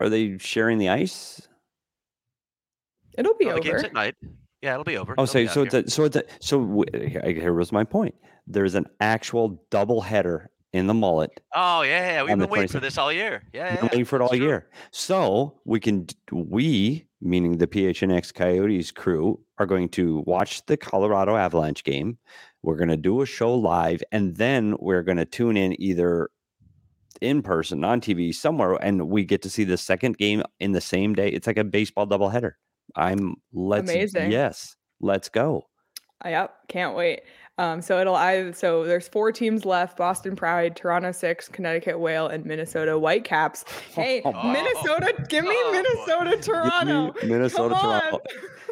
Are they sharing the ice? It'll be No, the game's over. at night. Yeah, it'll be over. Oh, They'll so be so it's here. a, so it's a, so w- here here was my point. There's an actual double header in the Mullett. Oh yeah, yeah. We've on the been waiting for 26th. this all year. Yeah, We've yeah. been waiting for it all that's true. year. So we can d- we meaning the PHNX Coyotes crew are going to watch the Colorado Avalanche game. We're going to do a show live, and then we're going to tune in either in person on TV somewhere, and we get to see the second game in the same day. It's like a baseball doubleheader. I'm let's Amazing. yes, let's go. Yep, can't wait. Um, so it'll I so there's four teams left: Boston Pride, Toronto Six, Connecticut Whale, and Minnesota Whitecaps. Hey, Oh, boy. Minnesota, give me Oh, boy. Minnesota, Give me Toronto. Minnesota, Come Toronto. on.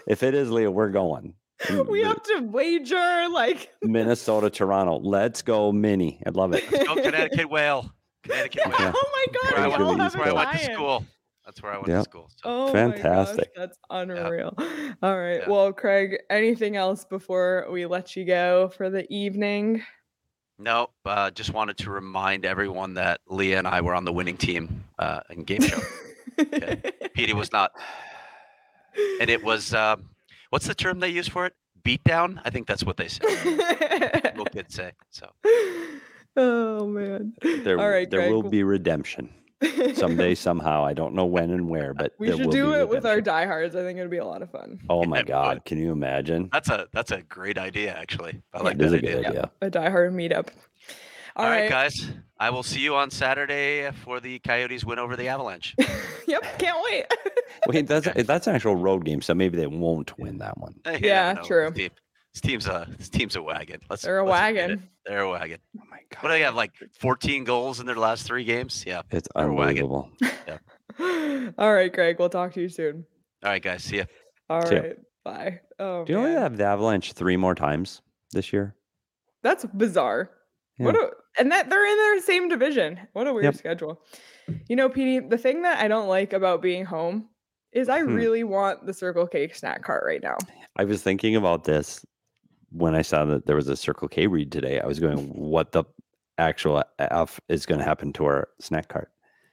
If it is Leah, we're going. we have to wager like Minnesota, Toronto. Let's go, Mini. I love it. Go Connecticut Whale. Connecticut Whale. Yeah. oh my That's where I god, went, to have that's a where I went to school. That's where I went Yep. to school. So. Oh Fantastic. my gosh, that's unreal. All right. Yeah. Well, Craig, anything else before we let you go for the evening? No, uh, just wanted to remind everyone that Leah and I were on the winning team uh, in game show. Petey was not, and it was um, what's the term they use for it? Beatdown. I think that's what they say. Little kids say. So oh man. There, All right, there Greg. will be redemption someday, somehow. I don't know when and where, but we there should will do be it with our redemption. diehards. I think it'd be a lot of fun. Oh my it. God! Can you imagine? that's a that's a great idea. Actually, I like It is that a good idea. idea. A diehard meetup. All right, guys. I will see you on Saturday for the Coyotes win over the Avalanche. yep, can't wait. Wait, that's that's an actual road game, so maybe they won't win that one. Hey, you Yeah, true. This, team, this team's a this team's a wagon. Let's They're a let's wagon. They're a wagon. Oh my God! What do they have? Like 14 goals in their last three games? Yeah. It's They're a wagon. unbelievable. All right, Greg. We'll talk to you soon. All right, guys. See ya. All See ya. right. Bye. Oh, Do you know they man. have the Avalanche three more times this year? That's bizarre. What a, and that they're in their same division. What a weird Yep. schedule. You know, Petey, the thing that I don't like about being home is I Hmm. really want the Circle K snack cart right now. I was thinking about this when I saw that there was a Circle K read today. I was going, "What the actual f is going to happen to our snack cart?"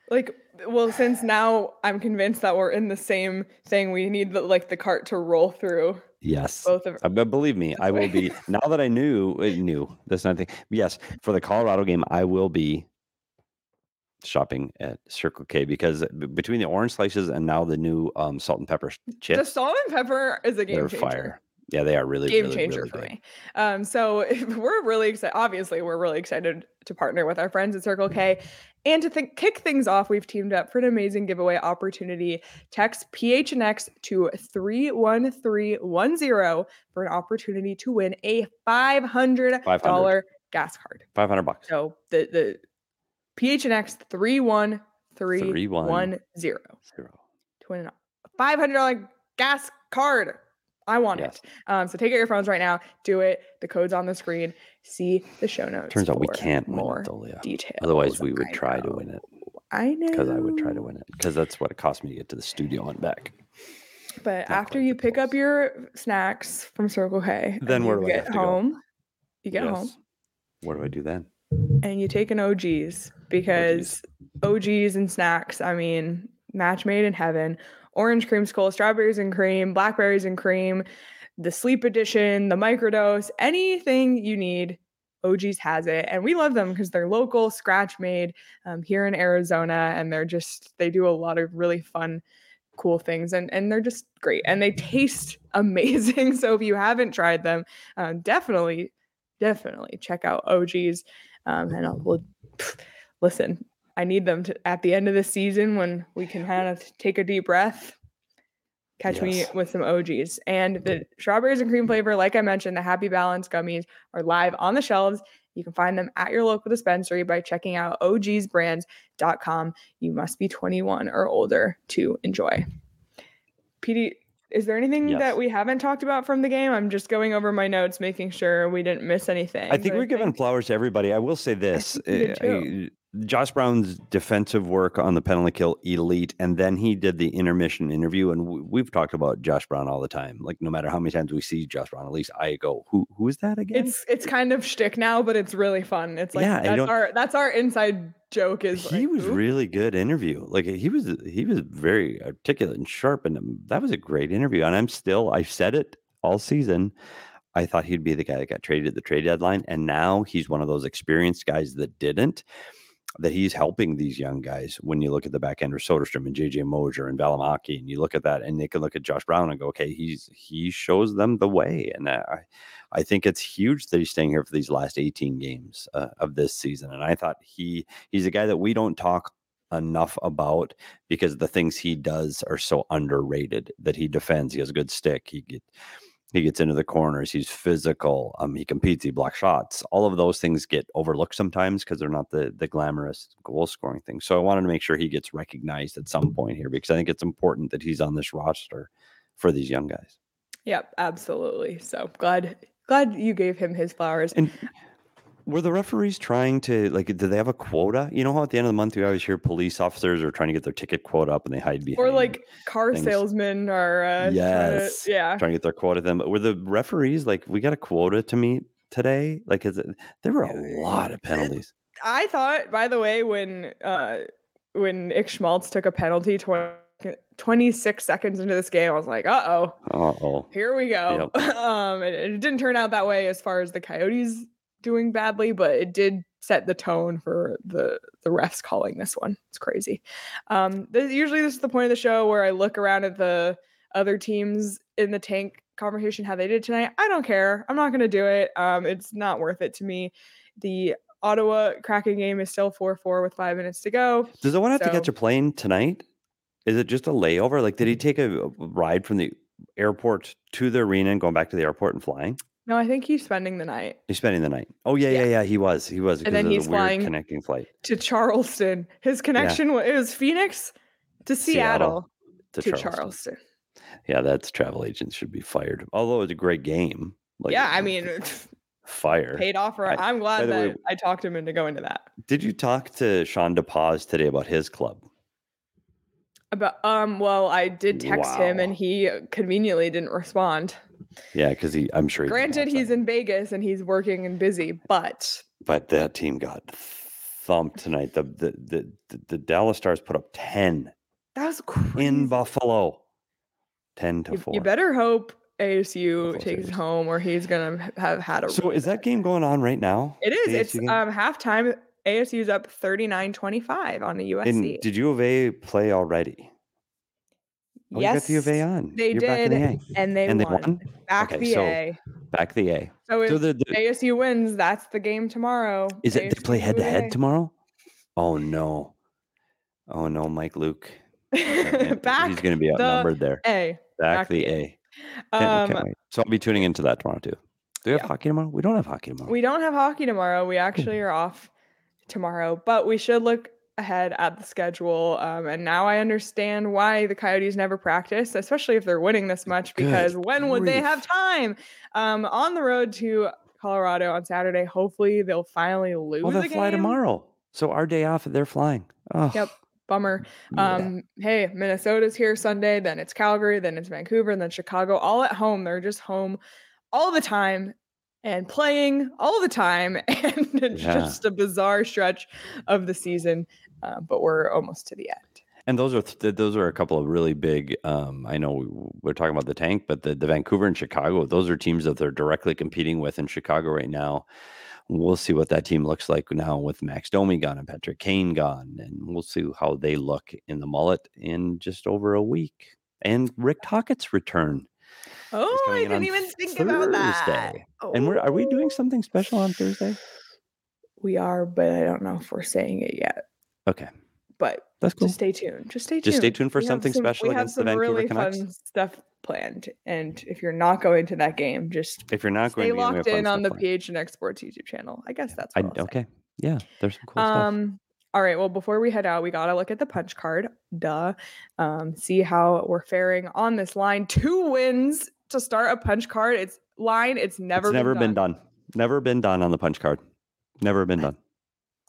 Like, well, since now I'm convinced that we're in the same thing, we need the like the cart to roll through Yes. both of Uh, But believe me, I will be now that I knew uh, knew that's not the yes for the Colorado game. I will be shopping at Circle K because between the orange slices and now the new um, salt and pepper sh- the salt and pepper is a game changer. fire. Yeah, they are really game really, changer really for me. Um, so we're really excited. Obviously, we're really excited to partner with our friends at Circle K. And to think, kick things off, we've teamed up for an amazing giveaway opportunity. Text PHNX to 31310 for an opportunity to win a $500 500. gas card. Five hundred bucks. So the, the PHNX 31310 Zero. to win a $500 gas card. I want Yes. it. Um, so take out your phones right now. Do it. The code's on the screen. See the show notes. Turns out we can't win more it though, details. Otherwise, we would I try to win it I know. because I would try to win it because that's what it cost me to get to the studio and back. But Not after you pick up your snacks from Circle K, Then where do I get to go? home, you get home Yes. What do I do then? and you take an OGs because OGs and snacks, I mean, match made in heaven. Orange creamsicle, strawberries and cream, blackberries and cream, the sleep edition, the microdose, anything you need, OGs has it. And we love them because they're local, scratch made um, here in Arizona. And they're just, they do a lot of really fun, cool things and and they're just great and they taste amazing so if you haven't tried them um, definitely definitely check out og's um, and I'll, we'll listen i need them to at the end of the season when we can kind of take a deep breath catch me with some og's and the strawberries and cream flavor like i mentioned the happy balance gummies are live on the shelves you can find them at your local dispensary by checking out ogsbrands.com. You must be 21 or older to enjoy. PD, is there anything Yes. that we haven't talked about from the game? I'm just going over my notes, making sure we didn't miss anything. I think we're giving flowers to everybody. I will say this: think I- Josh Brown's defensive work on the penalty kill elite, and then he did the intermission interview. And w- we've talked about Josh Brown all the time. Like no matter how many times we see Josh Brown, at least I go, "Who who is that again?" It's it's kind of shtick now, but it's really fun. It's like Yeah, that's our that's our inside joke. Is he like, was "Who?" really good interview. Like he was he was very articulate and sharp, and um, that was a great interview. And I'm still I've said it all season. I thought he'd be the guy that got traded at the trade deadline, and now he's one of those experienced guys that didn't. That he's helping these young guys. When you look at the back end of Soderstrom and JJ Moser and Valimaki, and you look at that, and they can look at Josh Brown and go, "Okay, he's he shows them the way." And I, I think it's huge that he's staying here for these last 18 games uh, of this season. And I thought he he's a guy that we don't talk enough about because the things he does are so underrated that he defends he has a good stick he he gets into the corners he's physical um he competes he blocks shots all of those things get overlooked sometimes because they're not the the glamorous goal scoring thing so i wanted to make sure he gets recognized at some point here because i think it's important that he's on this roster for these young guys Yep, absolutely. So glad glad you gave him his flowers. and were the referees trying to like do they have a quota you know how at the end of the month we always hear police officers are trying to get their ticket quota up and they hide behind Or like car things. salesmen are uh, trying to- Yes. yeah. trying to get their quota then but were the referees like we got a quota to meet today like is it there were a lot of penalties I thought, by the way, when uh when Nick Schmaltz took a penalty 20, 26 seconds into this game, I was like, uh oh, uh-oh here we go. um and it didn't turn out that way as far as the Coyotes doing badly, but it did set the tone for the the refs calling this one. It's crazy. Um th- usually this is the point of the show where I look around at the other teams in the tank conversation how they did tonight. I don't care. I'm not going to do it. Um it's not worth it to me. The Ottawa Kraken game is still 4-4 with 5 minutes to go. does the one have to catch a plane tonight is it just a layover like did he take a ride from the airport to the arena and going back to the airport and flying No, I think he's spending the night he's spending the night oh yeah Yeah. yeah yeah he was he was because then he's the flying connecting flight to Charleston. His connection it was Phoenix to Seattle Seattle, to, to Charleston. Charleston. yeah that's travel agents should be fired although it's a great game like yeah, I mean, fire paid off for. I- I'm glad that way- I talked him into going to that. Did you talk to Sean DePaz today about his club? But um, well, I did text him and he conveniently didn't respond. Yeah, because he, I'm sure. he Granted, he's in Vegas and he's working and busy, but But that team got thumped tonight. The the the, the, the Dallas Stars put up ten that was crazy. in Buffalo. Ten to You, four. you better hope ASU Buffalo takes it home, or he's gonna have had a. So is that game going on right now? It is. It's game? um halftime. ASU's up 39-25 on the USC. And did U of A play already? Oh, yes, you got the A on. they You're the did, A. and they and they won. won. Back Okay, the so A. Back the A. So if So the, the ASU wins, that's the game tomorrow. is it they play head to head tomorrow? Oh no. Oh no, Mike Luke. Back He's going to be the outnumbered there. A. Back, back the the A. Can't, Um. So I'll be tuning into that tomorrow too. Do we have Yeah. hockey tomorrow? We don't have hockey tomorrow. we don't have hockey tomorrow. We actually are off tomorrow, but we should look ahead at the schedule. Um, and now I understand why the Coyotes never practice, especially if they're winning this much, Good because when would they have time? Um, on the road to Colorado on Saturday, hopefully they'll finally lose. well, they'll fly tomorrow. So our day off, they're flying. Oh, Yep. Bummer. yeah. Um, hey, Minnesota's here Sunday, then it's Calgary, then it's Vancouver, and then Chicago, all at home. They're just home all the time and playing all the time. And it's Yeah. just a bizarre stretch of the season. Uh, but we're almost to the end. And those are th- those are a couple of really big. Um, I know we, we're talking about the tank, but the, the Vancouver and Chicago, those are teams that they're directly competing with in Chicago right now. we'll see what that team looks like now with Max Domi gone and Patrick Kane gone, and we'll see how they look in the Mullett in just over a week. And Rick Tocchet's return. Oh, I didn't even think about that. Thursday. And we're are we doing Oh. something special on Thursday? We are, but I don't know if we're saying it yet. Okay, But that's cool. just stay tuned. Just stay tuned. Just stay tuned for We something some- special We have against the some Vancouver really Canucks. fun stuff planned. And if you're not going to that game, just If you're not stay going to locked in on the stuff planned. PHNX Sports YouTube channel. I guess that's I, I'll say. okay, yeah, there's some cool stuff. Um. All right. Well, before we head out, we gotta look at the punch card. Duh. Um. See how we're faring on this line. Two wins to start a punch card. It's line. It's never. it's never been, been done. Never been done on the punch card. Never been done.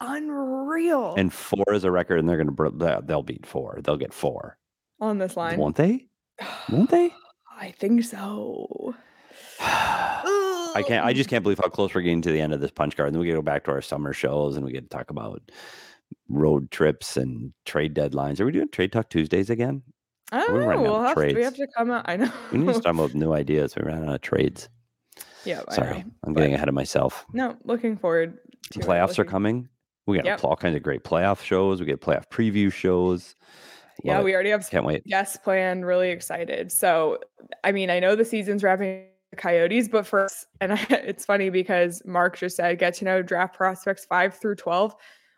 Unreal. And four is a record, and they're gonna they'll beat four. They'll get four, on this line. won't they? Won't they? I think so. I can't. I just can't believe how close we're getting to the end of this punch card. And then we get to go back to our summer shows, and we get to talk about road trips and trade deadlines. Are we doing trade talk Tuesdays again? I don't We're know. running out oh, We'll have to, we have to come out. I know. We need to start with new ideas. We ran out of trades. yeah. Sorry, know. I'm getting ahead of myself. No, looking forward to Playoffs are coming. We got Yep. all kinds of great playoff shows. We get playoff preview shows. Yeah, it. we already have can't wait. guests planned. Really excited. So, I mean, I know the season's wrapping the Coyotes, but first, and I, it's funny because Mark just said get to know draft prospects five through twelve.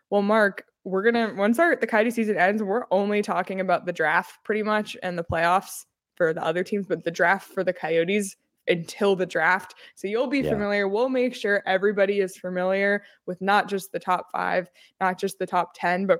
Well, Mark, we're gonna once our the Coyote season ends, we're only talking about the draft pretty much and the playoffs for the other teams, but the draft for the Coyotes until the draft. So you'll be Yeah. familiar. We'll make sure everybody is familiar with not just the top five, not just the top 10, but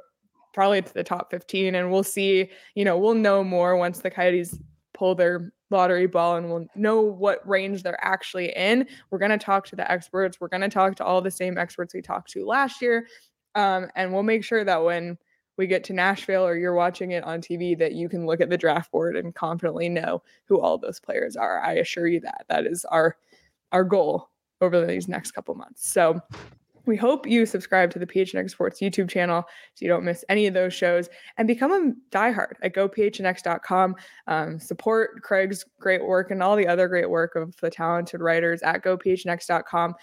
probably to the top 15. And we'll see, you know, we'll know more once the Coyotes pull their lottery ball and we'll know what range they're actually in. We're going to talk to the experts. We're going to talk to all the same experts we talked to last year. Um, and we'll make sure that when we get to Nashville or you're watching it on TV that you can look at the draft board and confidently know who all those players are. I assure you that that is our our goal over these next couple months. So we hope you subscribe to the PHNX Sports YouTube channel so you don't miss any of those shows and become a diehard at gophnx.com. Um, support Craig's great work and all the other great work of the talented writers at gophnx.com.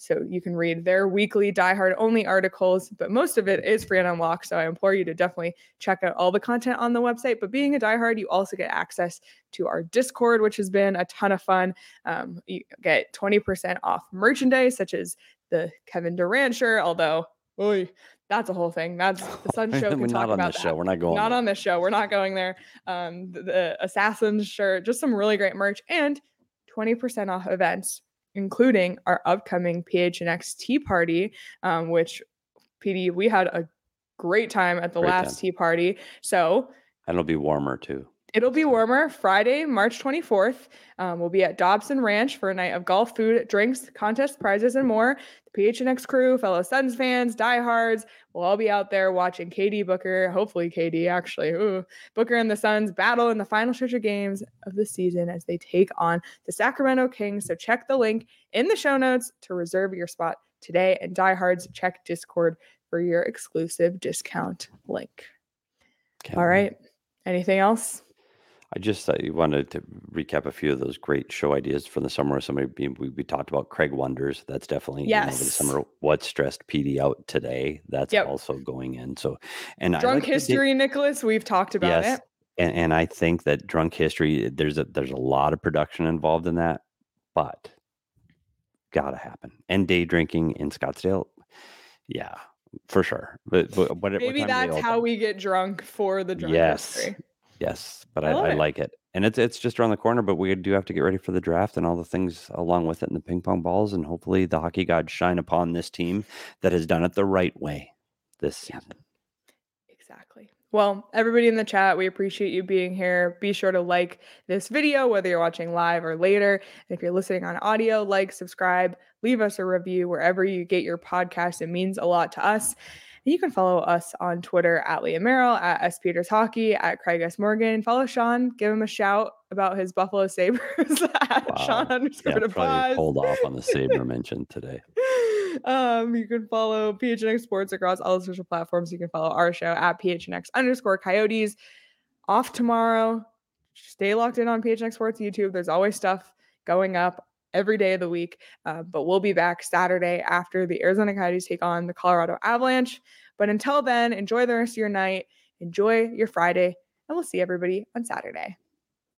So you can read their weekly diehard only articles, but most of it is free and unlocked. So I implore you to definitely check out all the content on the website. But being a diehard, you also get access to our Discord, which has been a ton of fun. Um, you get 20% off merchandise, such as the Kevin Durant shirt, although, oy, that's a whole thing. That's the Sun Show We're not on about this that show. We're not going. not there. on this show. We're not going there. Um, the, the Assassin's shirt, just some really great merch, and 20% off events, including our upcoming PHNX Tea Party, um, which PD we had a great time at the Great last time. tea party. So And it'll be warmer too. It'll be warmer Friday, March 24th. Um, we'll be at Dobson Ranch for a night of golf, food, drinks, contest prizes, and more. The PHNX crew, fellow Suns fans, diehards, we'll all be out there watching KD Booker, hopefully KD actually, ooh, Booker and the Suns battle in the final stretch of games of the season as they take on the Sacramento Kings. So check the link in the show notes to reserve your spot today. And diehards, check Discord for your exclusive discount link. Can't All Anything else? I just uh, wanted to recap a few of those great show ideas for the summer. Somebody we, we talked about Craig Wonders. That's definitely know, over the Yes. summer. What stressed PD out today? That's Yep. also going in. So, and I Drunk like history, Nicholas. We've talked about yes, it. and and I think that drunk history. There's a there's a lot of production involved in that, but gotta happen. And day drinking in Scottsdale, yeah, for sure. But, but what, what Maybe they that's how we get drunk for the drunk Yes. history. Yes, but I I, I like it, and it's it's just around the corner. But we do have to get ready for the draft and all the things along with it, and the ping pong balls, and hopefully the hockey gods shine upon this team that has done it the right way this Yep. season. Exactly. Well, everybody in the chat, we appreciate you being here. Be sure to like this video, whether you're watching live or later. And if you're listening on audio, like, subscribe, leave us a review wherever you get your podcast. It means a lot to us. You can follow us on Twitter at Leah Merrill, at S. Peters Hockey, at Craig S. Morgan. Follow Sean, give him a shout about his Buffalo Sabres at Wow. Sean underscore Yeah, probably hold off on the Saber mention today. um, you can follow PHNX Sports across all the social platforms. You can follow our show at PHNX underscore Coyotes. Off tomorrow. Stay locked in on PHNX Sports YouTube. There's always stuff going up every day of the week. Uh, but we'll be back Saturday after the Arizona Coyotes take on the Colorado Avalanche. But until then, enjoy the rest of your night, enjoy your Friday, and we'll see everybody on Saturday.